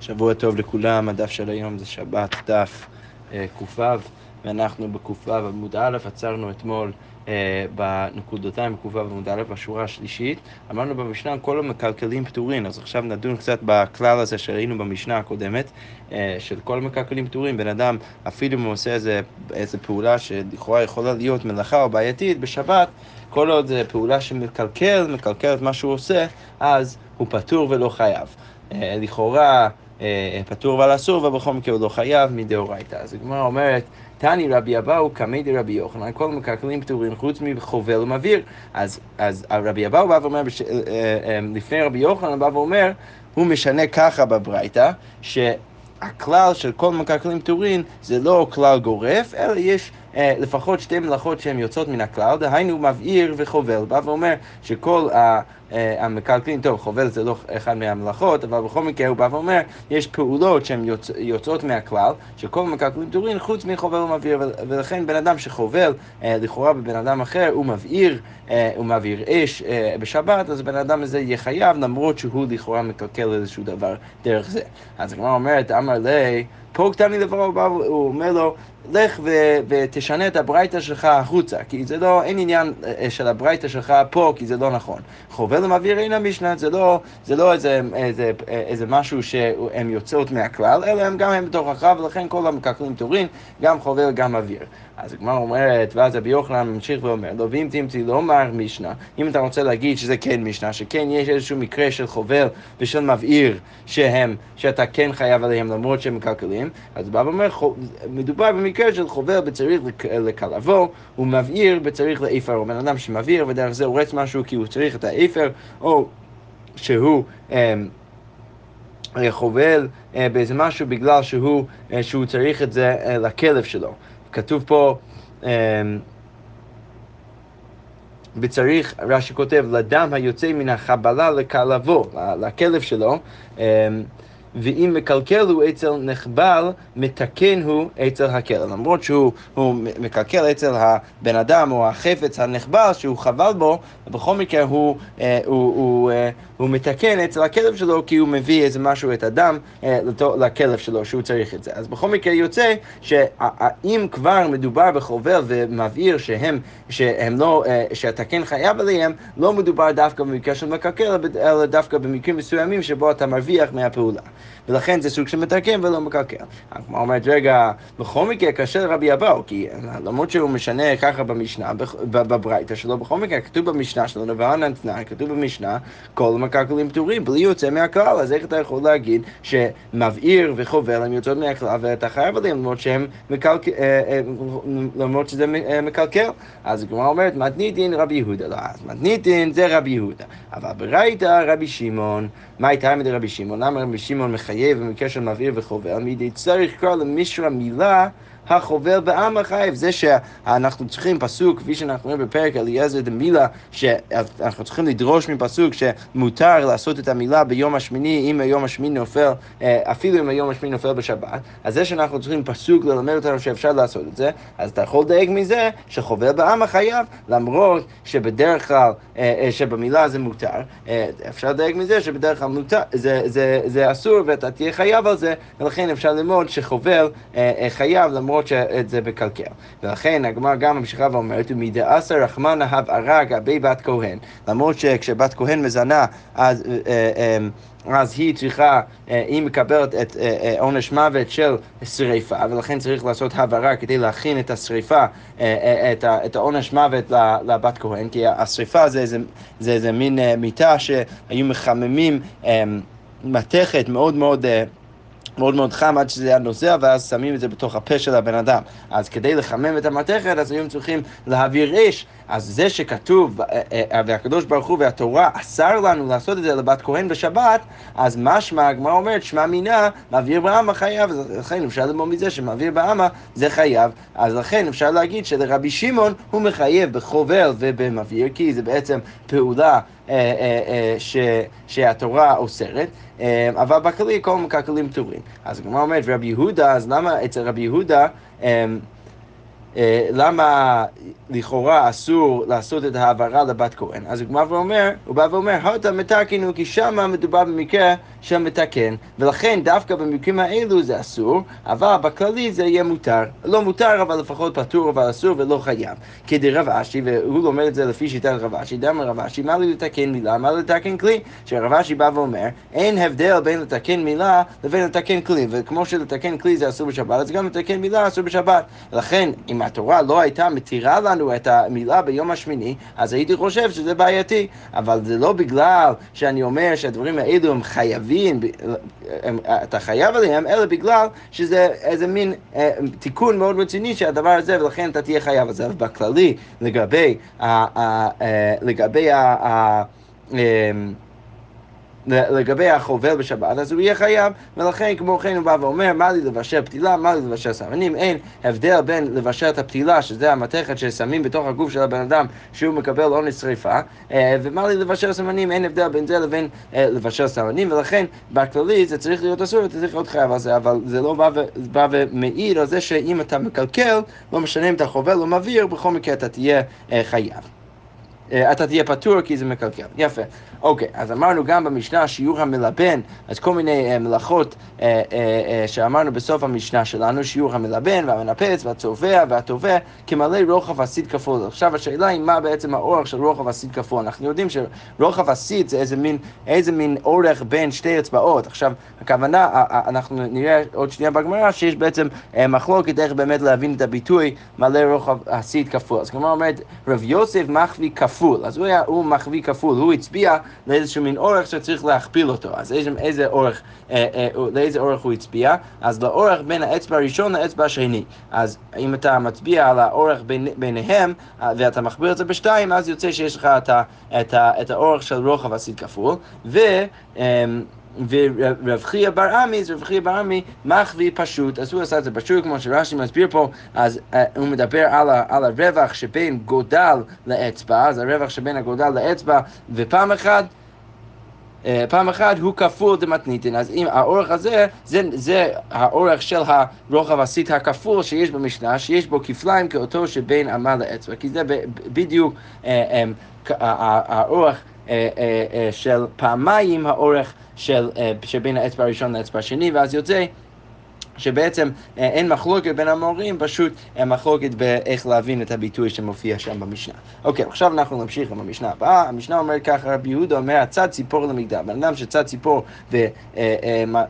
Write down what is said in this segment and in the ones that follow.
שבוע טוב לכולם, הדף של היום זה שבת דף אה, ק"ו, ואנחנו בק"ו עמוד א', עצרנו אתמול אה, בנקודותיים בק"ו עמוד א', בשורה השלישית. אמרנו במשנה כל המקלקלים פטורים, אז עכשיו נדון קצת בכלל הזה שראינו במשנה הקודמת, אה, של כל המקלקלים פטורים. בן אדם, אפילו אם הוא עושה איזה, איזה פעולה שלכאורה יכולה להיות מלאכה או בעייתית בשבת, כל עוד זו פעולה שמקלקל, מקלקל את מה שהוא עושה, אז הוא פטור ולא חייב. אה, לכאורה אה, פטור ועל אסור, ובכל מקרה הוא לא חייב מדאורייתא. אז הגמרא אומרת, תני רבי אבאו קמי דרבי יוחנן, כל המקלקלים פטורים חוץ מחובל ומבהיר. אז, אז רבי אבאו בא ואומר, בש... אה, לפני רבי יוחנן בא ואומר, הוא משנה ככה בברייתא, שהכלל של כל מקלקלים פטורים זה לא כלל גורף, אלא יש אה, לפחות שתי מלאכות שהן יוצאות מן הכלל, דהיינו מבעיר וחובל. בא ואומר שכל ה... אה, המקלקלים, טוב, חובל זה לא אחד מהמלאכות, אבל בכל מקרה הוא בא ואומר, יש פעולות שהן יוצ... יוצאות מהכלל, שכל המקלקלים פטורים חוץ מחובל ומבעיר, ולכן בן אדם שחובל אה, לכאורה בבן אדם אחר, הוא מבעיר, הוא מבעיר אש בשבת, אז בן אדם הזה יהיה חייב, למרות שהוא לכאורה מקלקל איזשהו דבר דרך זה. אז הגמרא אומרת, אמר לי, פה קטני לבוא, הוא אומר לו, לך ו- ותשנה את הברייתא שלך החוצה, כי זה לא, אין עניין אה, של הברייתא שלך פה, כי זה לא נכון. חובל ומעביר אין המשנה, זה לא, זה לא איזה, איזה, איזה משהו שהם יוצאות מהכלל, אלא הם גם הם בתוכך, ולכן כל המקלקלים תורים, גם חובל וגם מעביר. אז הגמרא אומרת, ואז רבי יוחנן ממשיך ואומר לו, ואם תמצאי לא אומר משנה, אם אתה רוצה להגיד שזה כן משנה, שכן יש איזשהו מקרה של חובל ושל מבעיר שהם, שאתה כן חייב עליהם למרות שהם מקלקלים, אז הוא בא ואומר, מדובר במקרה של חובל בצריך לקלבו, הוא מבעיר בצריך לאפר, בן אדם שמבעיר ודרך זה הורס משהו כי הוא צריך את האפר, או שהוא... אמ, חובל אה, באיזה משהו בגלל שהוא, אה, שהוא צריך את זה אה, לכלב שלו. כתוב פה, וצריך, רש"י כותב, לדם היוצא מן החבלה לכלבו, לכלב שלו. ואם מקלקל הוא אצל נחבל, מתקן הוא אצל הכלב. למרות שהוא מקלקל אצל הבן אדם או החפץ הנחבל שהוא חבל בו, בכל מקרה הוא, אה, הוא, הוא, אה, הוא מתקן אצל הכלב שלו כי הוא מביא איזה משהו, את הדם, אה, לכלב שלו שהוא צריך את זה. אז בכל מקרה יוצא שאם כבר מדובר בחובל ומבהיר שהם, שהם לא, שאתה כן חייב עליהם, לא מדובר דווקא במקרה של מקלקל, אלא דווקא במקרים מסוימים שבו אתה מרוויח מהפעולה. ולכן זה סוג של מתרקם ולא מקלקל. הגמרא אומרת, רגע, בכל מקרה קשה לרבי אבאו, כי למרות שהוא משנה ככה במשנה, בברייתא שלו, בכל מקרה כתוב במשנה שלו, נבען תנאי, כתוב במשנה, כל המקלקלים פטורים, בלי יוצא מהכלל, אז איך אתה יכול להגיד שמבעיר וחובל הם יוצאות מהכלל ואתה חייב עליהם למרות שהם מקלקל, אה, אה, למרות שזה אה, מקלקל? אז הגמרא אומרת, מתניתין רבי יהודה, לא, אז מתניתין זה רבי יהודה, אבל ברייתא רבי שמעון, מה הייתה מדי רבי שמעון? למה רבי שמעון מחייב במקרה של מבעיר וחובל? מדי צריך לקרוא למישרה מילה החובל בעם החייב. זה שאנחנו צריכים פסוק, כפי שאנחנו רואים בפרק אליעזר דמילה, שאנחנו צריכים לדרוש מפסוק שמותר לעשות את המילה ביום השמיני, אם היום השמיני נופל, אה, אפילו אם היום השמיני נופל בשבת, אז זה שאנחנו צריכים פסוק ללמד אותנו שאפשר לעשות את זה, אז אתה יכול לדייק מזה שחובל בעם החייב, למרות שבדרך כלל, אה, אה, שבמילה זה מותר, אפשר לדייק מזה שבדרך כלל מותר, זה, זה, זה אסור ואתה תהיה חייב על זה, ולכן אפשר ללמוד שחובל חייב למרות למרות שאת זה בקלקל. ולכן הגמרא גם ממשיכה ואומרת, ומדעשר רחמנא הבערה גבי בת כהן. למרות שכשבת כהן מזנה, אז... אה, אה, אז היא צריכה, אה, היא מקבלת את עונש מוות של שריפה, ולכן צריך לעשות הבהרה כדי להכין את השריפה, את העונש מוות לבת כהן, כי השריפה זה איזה, זה איזה מין מיטה שהיו מחממים מתכת מאוד מאוד... מאוד מאוד חם עד שזה היה נוזע, ואז שמים את זה בתוך הפה של הבן אדם. אז כדי לחמם את המתכת, אז היום צריכים להעביר אש. אז זה שכתוב, אה, אה, והקדוש ברוך הוא והתורה אסר לנו לעשות את זה לבת כהן בשבת, אז משמע, הגמרא אומרת, שמע מינה, מעביר בעמה חייב, לכן אפשר ללמוד מזה שמעביר בעמה זה חייב. אז לכן אפשר להגיד שלרבי שמעון הוא מחייב בחובל ובמבעיר, כי זה בעצם פעולה ש, שהתורה אוסרת, אבל בכללי כל מקלקלים פטורים. אז הגמרא אומרת, רבי יהודה, אז למה אצל רבי יהודה אה, למה לכאורה אסור לעשות את ההעברה לבת כהן? אז הוא בא ואומר, הוא בא ואומר, הוטה מתקינו, כי שמה מדובר במקרה של מתקן, ולכן דווקא במקרים האלו זה אסור, אבל בכללי זה יהיה מותר. לא מותר, אבל לפחות פטור, אבל אסור ולא חייב. כדי רב אשי, והוא לומד את זה לפי שיטת רב אשי, דאמר רב אשי, מה לי לתקן מילה, מה לתקן כלי? שרב אשי בא ואומר, אין הבדל בין לתקן מילה לבין לתקן כלי, וכמו שלתקן כלי זה אסור בשבת, אז גם לתקן מילה אסור בשבת. לכן, אם התורה לא הייתה מתירה לנו את המילה ביום השמיני, אז הייתי חושב שזה בעייתי. אבל זה לא בגלל שאני אומר שהדברים האלו הם חייבים, הם, אתה חייב עליהם, אלא בגלל שזה איזה מין אה, תיקון מאוד רציני שהדבר הזה, ולכן אתה תהיה חייב על זה. בכללי, לגבי, אה, אה, לגבי ה... ה אה, לגבי החובל בשבת, אז הוא יהיה חייב, ולכן כמו כן הוא בא ואומר, מה לי לבשל פתילה, מה לי לבשל סמנים, אין הבדל בין לבשל את הפתילה, שזה המתכת ששמים בתוך הגוף של הבן אדם, שהוא מקבל עונש שריפה, אה, ומה לי לבשל סמנים, אין הבדל בין זה לבין אה, לבשל סמנים, ולכן בכללי זה צריך להיות אסור, אתה צריך להיות חייב על זה, אבל זה לא בא, ו, בא ומעיד על זה שאם אתה מקלקל, לא משנה אם אתה חובל או מבעיר, בכל מקרה אתה תהיה אה, חייב. אתה תהיה פטור כי זה מקלקל. יפה. אוקיי, אז אמרנו גם במשנה שיעור המלבן, אז כל מיני uh, מלאכות uh, שאמרנו בסוף המשנה שלנו, שיעור המלבן והמנפץ והצובע והתובע, כמלא רוחב הסיד כפול. עכשיו השאלה היא מה בעצם האורך של רוחב הסיד כפול. אנחנו יודעים שרוחב הסיד זה איזה מין, איזה מין אורך בין שתי אצבעות. עכשיו, הכוונה, אנחנו נראה עוד שנייה בגמרא שיש בעצם מחלוקת איך באמת להבין את הביטוי מלא רוחב הסיד כפול. אז כלומר אומרת, רב יוסף מחביא כפול. אז הוא, היה, הוא מחביא כפול, הוא הצביע לאיזשהו מין אורך שצריך להכפיל אותו. אז איזה, איזה אורך, אה, אה, לאיזה אורך הוא הצביע? אז לאורך בין האצבע הראשון לאצבע השני. אז אם אתה מצביע על האורך בין, ביניהם אה, ואתה מכפיל את זה בשתיים, אז יוצא שיש לך את, את, ה, את האורך של רוחב הסיד כפול. ו... אה, ורב חייא בר עמי, רב חייא בר עמי מחביא פשוט, אז הוא עשה את זה פשוט, כמו שרש"י מסביר פה, אז uh, הוא מדבר על, ה, על הרווח שבין גודל לאצבע, אז הרווח שבין הגודל לאצבע, ופעם אחת אה, פעם אחת הוא כפול דמתניתין, אז אם האורך הזה, זה, זה האורך של הרוחב הסיט הכפול שיש במשנה, שיש בו כפליים כאותו שבין עמה לאצבע, כי זה בדיוק אה, אה, האורך של פעמיים האורך של, שבין האצבע הראשון לאצבע השני, ואז יוצא שבעצם אה, אין מחלוקת בין המורים, פשוט אין מחלוקת באיך להבין את הביטוי שמופיע שם במשנה. אוקיי, עכשיו אנחנו נמשיך עם המשנה הבאה. המשנה אומרת ככה, רבי יהודה אומר, צד ציפור למגדל. בן אדם שצד ציפור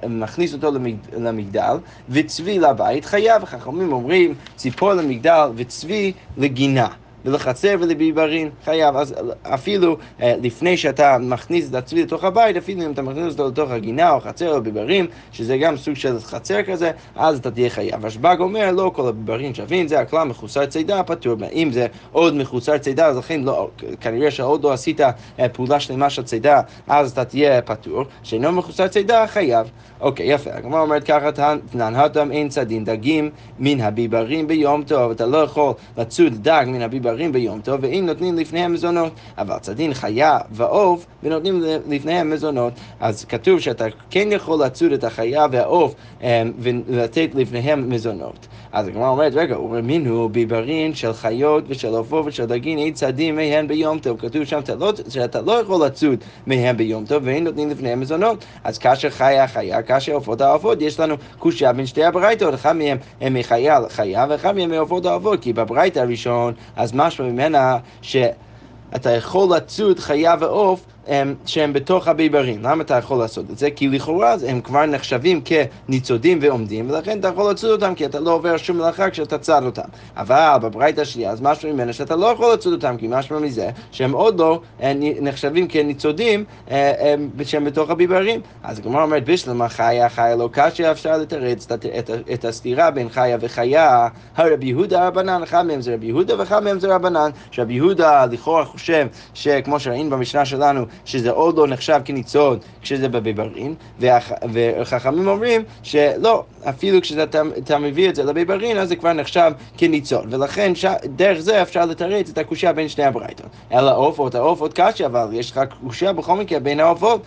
ומכניס אה, אה, אותו למגדל, וצבי לבית, חייב. חכמים אומרים, ציפור למגדל וצבי לגינה. ולחצר ולביברין חייב. אז אפילו אה, לפני שאתה מכניס את הצבי לתוך הבית, אפילו אם אתה מכניס אותו לתוך הגינה או חצר או ביברים, שזה גם סוג של חצר כזה, אז אתה תהיה חייב. השב"ג אומר, לא כל הביברים שווים, זה הכלל מחוסר צידה, פטור. אם זה עוד מחוסר צידה, אז לכן לא, כנראה שעוד לא עשית אה, פעולה שלמה של צידה, אז אתה תהיה פטור. שאינו מחוסר צידה, חייב. אוקיי, יפה. הגמרא אומרת ככה, תנן התם אין צדין דגים מן הביברים ביום טוב. אתה לא יכול לצוד דג מן הביברים ביום טוב, ואם נותנים לפניהם מזונות. אבל צדין חיה ועוף, ונותנים לפניהם מזונות. אז כתוב שאתה כן יכול לצוד את החיה והעוף אמ, ולתת לפניהם מזונות. אז הגמרא אומרת, רגע, ורמינו ביברין של חיות ושל עופות ושל דגין אין צדים מהן ביום טוב. כתוב שם לא, שאתה לא יכול לצוד מהן ביום טוב, ואין נותנים לפניהם מזונות. אז כאשר חיה חיה, כאשר עופות העופות, יש לנו קושייה בין שתי הברייתות, אחד מהם הם מחיה לחיה, ואחד מהם מעופות העופות, כי בברייתא הראשון, אז משמע ממנה שאתה יכול לצוד חיה ועוף שהם בתוך הביברים. למה אתה יכול לעשות את זה? כי לכאורה הם כבר נחשבים כניצודים ועומדים, ולכן אתה יכול לצוד אותם, כי אתה לא עובר שום מלאכה כשאתה צד אותם. אבל בברייתא השנייה, אז משהו ממנו שאתה לא יכול לצוד אותם, כי משהו מזה שהם עוד לא אה, נחשבים כניצודים אה, שהם בתוך הביברים. אז הגמרא אומרת, בשלמה חיה, חיה לא קשה, אפשר לתרץ את הסתירה בין חיה וחיה. הרבי יהודה רבנן, אחד מהם זה רבי יהודה ואחד מהם זה רבנן. שרבי יהודה לכאורה חושב שכמו שראינו במשנה שלנו, שזה עוד לא נחשב כניצוד כשזה בביברין, וחכמים אומרים שלא, אפילו כשאתה מביא את זה לביברין, אז זה כבר נחשב כניצוד, ולכן ש... דרך זה אפשר לתרץ את הקושייה בין שני הברייתות. אלא עופות, העופות קשה, אבל יש לך קושייה בכל מקרה בין העופות.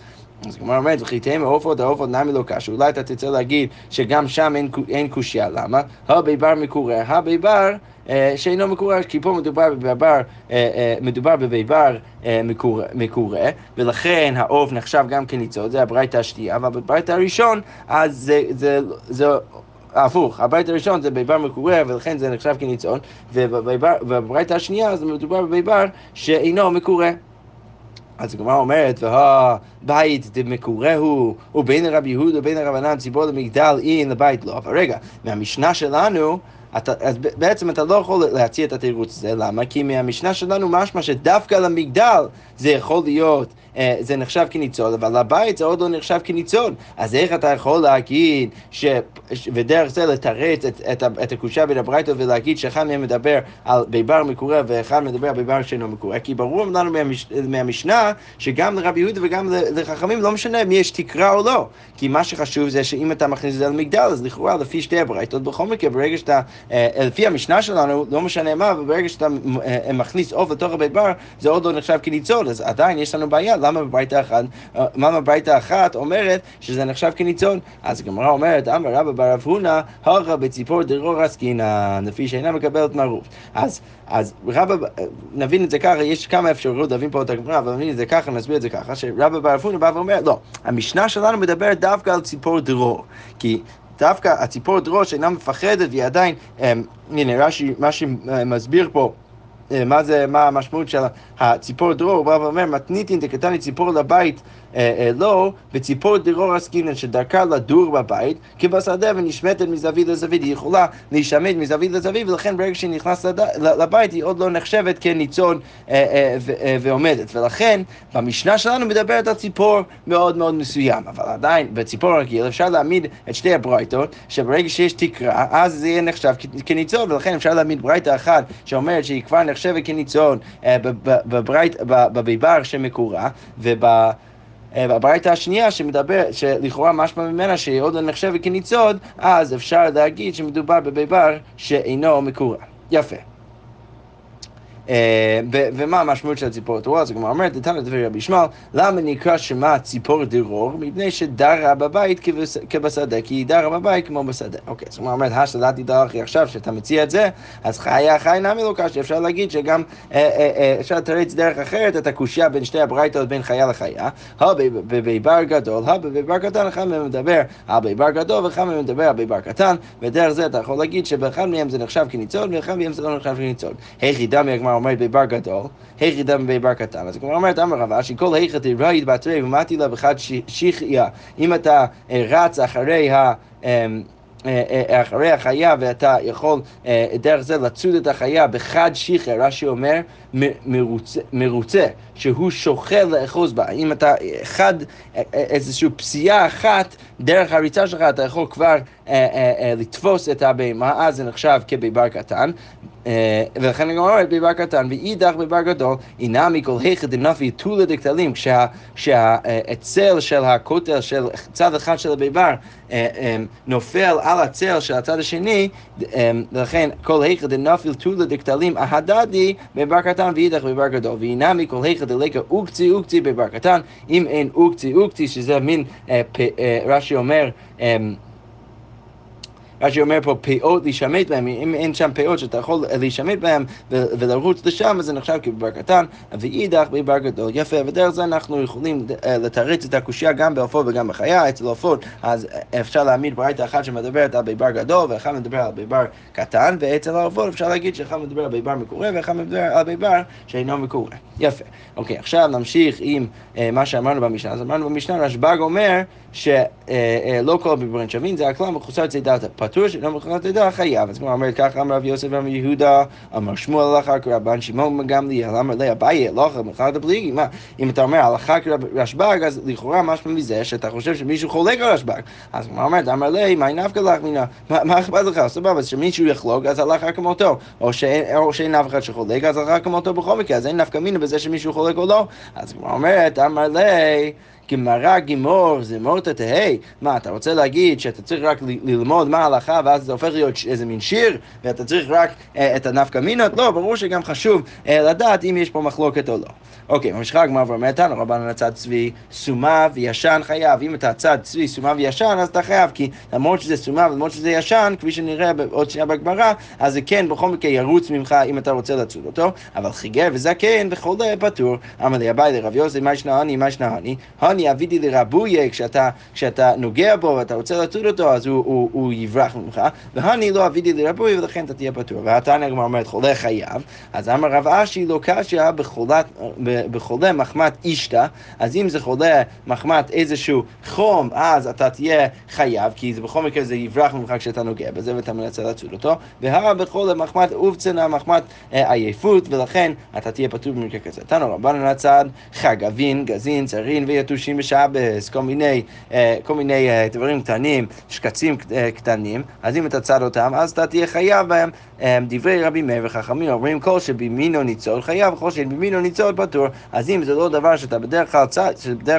אז הגמרא אומרת, וכי תהא מעופות העופות נמי לא קשה, אולי אתה תרצה להגיד שגם שם אין, אין קושייה, למה? הביבר מקורא, הביבר אה, שאינו מקורא, כי פה מדובר בביבר, אה, אה, מדובר בביבר מקורא, ולכן העוף נחשב גם כניצוד, זה הברייתא השנייה, אבל בברייתא הראשון, אז זה, זה, זה הפוך, הבית הראשון זה ביבר מקורא ולכן זה נחשב כניצון, ובברייתא השנייה זה מדובר בביבר שאינו מקורא. אז הגמרא אומרת, והבית דמקורא הוא, ובין רבי יהודה ובין רבנן ציבור למגדל אין לבית לא. אבל רגע, מהמשנה שלנו, אתה, אז בעצם אתה לא יכול להציע את התירוץ הזה, למה? כי מהמשנה שלנו משמע שדווקא למגדל זה יכול להיות אה, זה נחשב כניצול, אבל לבית זה עוד לא נחשב כניצול. אז איך אתה יכול להגיד, ש... ודרך זה לתרץ את, את, את הקושה בין הברייתא ולהגיד שאחד מהם מדבר על ביבר מקורא ואחד מדבר על ביבר שאינו מקורא? כי ברור לנו מהמש... מהמשנה שגם לרבי יהודה וגם לחכמים לא משנה אם יש תקרה או לא. כי מה שחשוב זה שאם אתה מכניס את זה למגדל, אז לכאורה לפי שתי הברייתות, בכל מקרה, ברגע שאתה, לפי המשנה שלנו, לא משנה מה, וברגע שאתה אה, מכניס עוף לתוך הביבר, זה עוד לא נחשב כניצול, אז עדיין יש לנו בעיה. למה בברייתא אחת, למה בברייתא אחת אומרת שזה נחשב כניצון? אז הגמרא אומרת, אמר רבא בר אב הונא, הכה בציפור דרור עסקינן, לפי שאינה מקבלת מערוף. אז, אז רבא, נבין את זה ככה, יש כמה אפשרויות להבין פה את הגמרא, אבל נבין את זה ככה, נסביר את זה ככה, שרבא בר אב הונא בא ואומר, לא, המשנה שלנו מדברת דווקא על ציפור דרור, כי דווקא הציפור דרור שאינה מפחדת והיא עדיין, אמ, הנה רש"י, מה שמסביר פה אה, מה זה, מה המשמעות של הציפור דרור, הוא בא ואומר, מתניתין דקתני ציפור לבית אה, אה, לא, וציפור דרור עסקינן שדרכה לדור בבית, כי בשדה ונשמטת מזווית לזווית, היא יכולה להישמט מזווית לזווית, ולכן ברגע שהיא נכנסת לבית היא עוד לא נחשבת כניצון ועומדת. ולכן במשנה שלנו מדברת על ציפור מאוד מאוד מסוים, אבל עדיין בציפור רגיל אפשר להעמיד את שתי הברייתות, שברגע שיש תקרה, אז זה יהיה נחשב כניצון, ולכן אפשר להעמיד ברייתה אחת שאומרת שהיא כבר נחשבת כניצון בביבר שמקורה, וב... והברייתא השנייה שמדבר, שלכאורה משמע ממנה שהיא עוד לא נחשבת כניצוד, אז אפשר להגיד שמדובר בביבר שאינו מקורא. יפה. אה, ומה המשמעות של הציפור התורה? אז הגמרא אומרת, נתן לדברי רבי ישמעאל, למה נקרא שמה ציפור דרור? מפני שדרה בבית כבשדה, כי היא דרה בבית כמו בשדה. אוקיי, אז הגמרא אומרת, השלטתי דרכי עכשיו, שאתה מציע את זה, אז חיה חי נמי לא קשה, אפשר להגיד שגם אה, אה, אפשר לתרץ דרך אחרת את הקושייה בין שתי הברייתות, בין חיה לחיה. בביבר גדול, בביבר קטן, אחד מהם מדבר על ביבר גדול, ואחד מהם מדבר על ביבר קטן, ודרך זה אתה יכול להגיד שבאחד מהם זה נחשב כניצול, ואחד מהם זה לא נחשב כניצול. היחידה מהגמרא אומרת ביבר גדול, היחידה בביבר קטן. אז הגמרא אומרת, אמר רבה, שכל היכא דראית בתרי ומתי לה בחד שכיה. אם אתה אה, רץ אחרי ה... אה, אה, אחרי החיה ואתה יכול דרך זה לצוד את החיה בחד שיחר, רש"י אומר מרוצה, מרוצה, שהוא שוקל לאחוז בה. אם אתה אחד, איזושהי פסיעה אחת, דרך הריצה שלך אתה יכול כבר לתפוס את הבהמה, אז זה נחשב כביבר קטן. אה, ולכן אני אומר ביבר קטן, ואידך ביבר גדול, אינה מכל היכא דנפי תולה דקטלים, כשהצל של הכותל של צד אחד של הביבר אה, אה, נופל על הצל של הצד השני, ולכן כל היכא דנפיל תולה דקטלים אהדדי ביבר קטן ואידך ביבר גדול, ואינה מכל היכא דלקה אוקצי אוקצי ביבר קטן, אם אין אוקצי אוקצי, שזה מין, רש"י אומר, רש"י אומר פה פאות להישמט בהם, אם אין שם פאות שאתה יכול להישמט בהם ולרוץ לשם, אז זה נחשב כבר קטן, ואידך בבר גדול. יפה, ודרך זה אנחנו יכולים אה, לתרץ את הקושייה גם בעופות וגם בחיה, אצל עופות, אז אפשר להעמיד ברייתא אחת שמדברת על ביבר גדול, ואחד מדבר על ביבר קטן, ואצל העופות אפשר להגיד שאחד מדבר על ביבר מקורא, ואחד מדבר על ביבר שאינו מקורא. יפה. אוקיי, עכשיו נמשיך עם אה, מה שאמרנו במשנה. אז אמרנו במשנה, רשב"ג אומר שלא אה, כל הביברים שווים, זה הכלל מחוסר צידת פטור, שאינו מחוסר צידת חייב. אז כמו אומרת ככה, אמר רב יוסף אמר יהודה, אמר שמואל הלכה כרבן שמעון גמליאל, אמר לי אביי הלכה מחלת הפליגי. מה, אם אתה אומר הלכה כרשב"ג, אז לכאורה משמע מזה שאתה חושב שמישהו חולק על רשב"ג. אז כמו אומרת, אמר לי, מה נפקא לך מינה? מה אכפת לך? סבבה, אז שמישהו יחלוק, אז הלכה כמותו. או שאין אף אחד שחולק, אז הלכה כמותו בכל מקרה. אז אין נפקא מינה בזה שמישהו חולק או לא. אז כמו אומרת, אמר לי, גמרא גימור זה מורתא תהי. מה, אתה רוצה להגיד שאתה צריך רק ללמוד מה ההלכה ואז זה הופך להיות איזה מין שיר ואתה צריך רק אה, את הנפקא מינות? לא, ברור שגם חשוב אה, לדעת אם יש פה מחלוקת או לא. אוקיי, ממשיכה הגמרא ואומרת לנו, רבנו לצד צבי סומה וישן חייב. אם אתה צד צבי סומה וישן, אז אתה חייב, כי למרות שזה סומה ולמרות שזה ישן, כפי שנראה עוד שנייה בגמרא, אז זה כן בכל מקרה ירוץ ממך אם אתה רוצה לצוד אותו, אבל חיגר וזקן וחולה פטור. אמר לי אביי לרב יוסי, מה ישנה הני, מה ישנה הני? הני אבידי לרבויה, כשאתה, כשאתה נוגע בו ואתה רוצה לצוד אותו, אז הוא, הוא, הוא יברח ממך, והני לא אבידי לרבויה, ולכן אתה תהיה פטור. והתניא הגמרא אומרת, חולה חייב, אז אמר רב אשי לא קשיא בחולה מחמת אישתא, אז אם זה חולה מחמת איזשהו חום, אז אתה תהיה חייב, כי זה בכל מקרה זה יברח ממך כשאתה נוגע בזה ואתה מנסה לצוד אותו, והא בחולה מחמת אובצנה, מחמת אה, עייפות, ולכן אתה תהיה פטור במקרה כזה. תנו רבנן הצד, חגבין, גזין, צרין ויתושים בשבס, כל מיני, אה, כל מיני אה, דברים קטנים, שקצים אה, קטנים, אז אם אתה צד אותם, אז אתה תהיה חייב בהם. דברי רבי מאיר וחכמים אומרים כל שבימינו ניצול חייב, וכל שבימינו ניצול פטור. אז אם זה לא דבר שאתה בדרך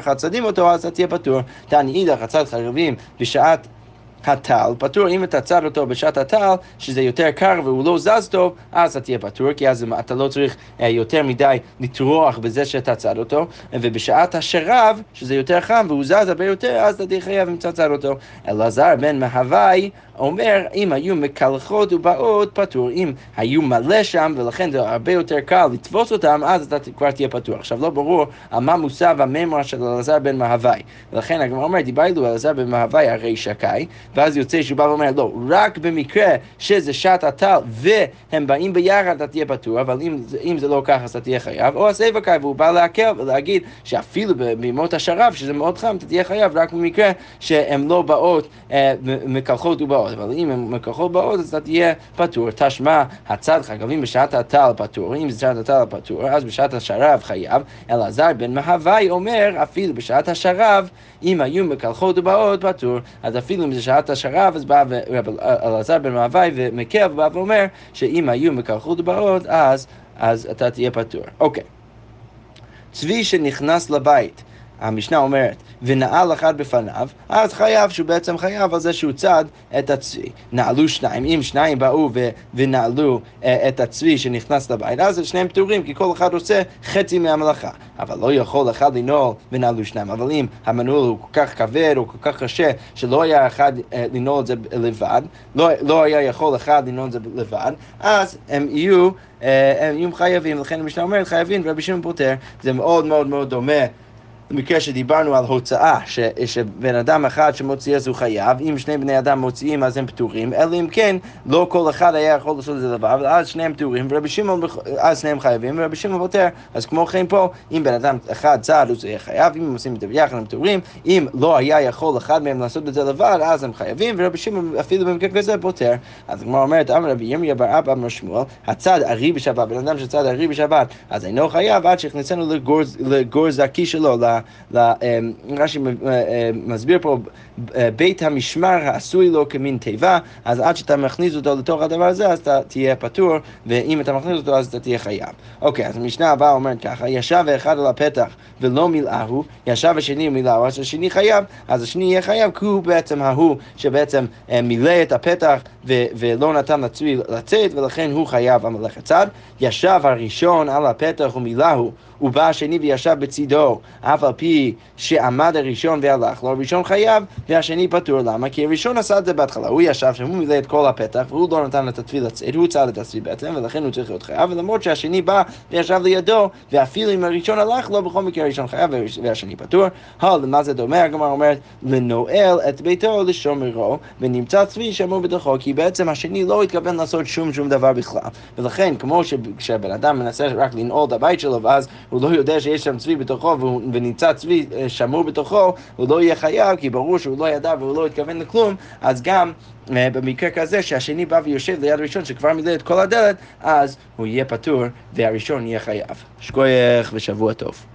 כלל צדים אותו, אז אתה תהיה פטור. תעני אידך, הצד חייבים בשעת הטל, פטור אם אתה צד אותו בשעת הטל, שזה יותר קר והוא לא זז טוב, אז אתה תהיה פטור, כי אז אתה לא צריך אה, יותר מדי לטרוח בזה שאתה צד אותו, ובשעת השרב, שזה יותר חם והוא זז הרבה יותר, אז אתה תהיה חייב אם אתה צד אותו. אלעזר בן מהווי אומר, אם היו מקלחות ובאות, פטור. אם היו מלא שם, ולכן זה הרבה יותר קל לתפוס אותם, אז אתה כבר תהיה פטור. עכשיו, לא ברור על מה מוסב הממרה של אלעזר בן מהווי. ולכן הגמרא אומרת, דיברנו אלעזר בן מהווי הרי שקאי, ואז יוצא שהוא בא ואומר, לא, רק במקרה שזה שעת הטל והם באים ביחד, אתה תהיה פטור, אבל אם, אם זה לא ככה, אז אתה תהיה חייב. או הסבב קאי, והוא בא להקל ולהגיד שאפילו בימות השרב, שזה מאוד חם, אתה תהיה חייב רק במקרה שהן לא באות אה, מקלחות ובאות. אבל אם הן מקלחות ובאות, אז אתה תהיה פטור. תשמע, הצד חגבים בשעת הטל פטור. אם זה שעת הטל פטור, אז בשעת השרב חייב. אלעזר בן מהווי אומר, אפילו בשעת השרב, אם היו מקלחות ובאות פטור. אז אפילו אם זה שעת השרב, אז בא רב אלעזר בן מהווי ומקל ובא ואומר, שאם היו מקלחות ובאות, אז, אז אתה תהיה פטור. אוקיי. צבי שנכנס לבית, המשנה אומרת, ונעל אחד בפניו, אז חייב שהוא בעצם חייב על זה שהוא צד את הצבי. נעלו שניים, אם שניים באו ו- ונעלו אה, את הצבי שנכנס לבית, אז שניהם פטורים, כי כל אחד עושה חצי מהמלאכה. אבל לא יכול אחד לנעול ונעלו שניים. אבל אם המנעול הוא כל כך כבד או כל כך קשה, שלא היה אחד אה, לנעול את זה לבד, לא, לא היה יכול אחד לנעול את זה לבד, אז הם יהיו, אה, הם יהיו חייבים. לכן המשנה אומרת חייבים ורבי שמעון פוטר. זה מאוד מאוד מאוד דומה. במקרה שדיברנו על הוצאה, ש, שבן אדם אחד שמוציא אז הוא חייב, אם שני בני אדם מוציאים אז הם פטורים, אלא אם כן לא כל אחד היה יכול לעשות את זה לבד, ואז שניהם פטורים, ורבי שמעון, אז שניהם חייבים, ורבי שמעון פוטר. אז כמו כן פה, אם בן אדם אחד צעד הוא יהיה חייב, אם הם עושים את זה ביחד הם פטורים, אם לא היה יכול אחד מהם לעשות את זה לבד, אז הם חייבים, ורבי שמעון אפילו במקרה כזה פוטר. אז הגמרא אומרת, אמר רבי ירמיה בר אבא אמר שמואל, הצד ארי בשבת, בן אדם שצד ארי בשבת, אז אינו חייב עד שהכניסנו לגור, לגור זקי שלו, רש"י אה, אה, מסביר פה, אה, בית המשמר העשוי לו כמין תיבה, אז עד שאתה מכניס אותו לתוך הדבר הזה, אז אתה תהיה פטור, ואם אתה מכניס אותו, אז אתה תהיה חייב. אוקיי, אז המשנה הבאה אומרת ככה, ישב האחד על הפתח ולא מילאהו, ישב השני ומילאהו, אז השני חייב, אז השני יהיה חייב, כי הוא בעצם ההוא שבעצם אה, מילא את הפתח ו- ולא נתן לצבי לצאת, ולכן הוא חייב המלאכת צד. ישב הראשון על הפתח ומילאהו, ובא השני וישב בצידו, אף על פי שעמד הראשון והלך לו, הראשון חייב והשני פטור. למה? כי הראשון עשה את זה בהתחלה, הוא ישב שם, הוא מילא את כל הפתח, והוא לא נתן את התפיל לצאת, הוא צד את הצבי בעצם, ולכן הוא צריך להיות חייב, ולמרות שהשני בא וישב לידו, ואפילו אם הראשון הלך לו, בכל מקרה הראשון חייב והשני פטור. הו, למה זה דומה? הגמרא אומרת, לנועל את ביתו לשומרו, ונמצא צבי שמור בתוכו, כי בעצם השני לא התכוון לעשות שום שום דבר בכלל. ולכן, כמו שכשהבן אדם מנסה רק לנעול את הבית שלו, ואז הוא לא יודע שיש שם צבי בתוכו, ונמצא צבי אה, שמור בתוכו, הוא לא יהיה חייב, כי ברור שהוא לא ידע והוא לא התכוון לכלום, אז גם אה, במקרה כזה שהשני בא ויושב ליד הראשון שכבר מילא את כל הדלת, אז הוא יהיה פטור והראשון יהיה חייב. שכוייך ושבוע טוב.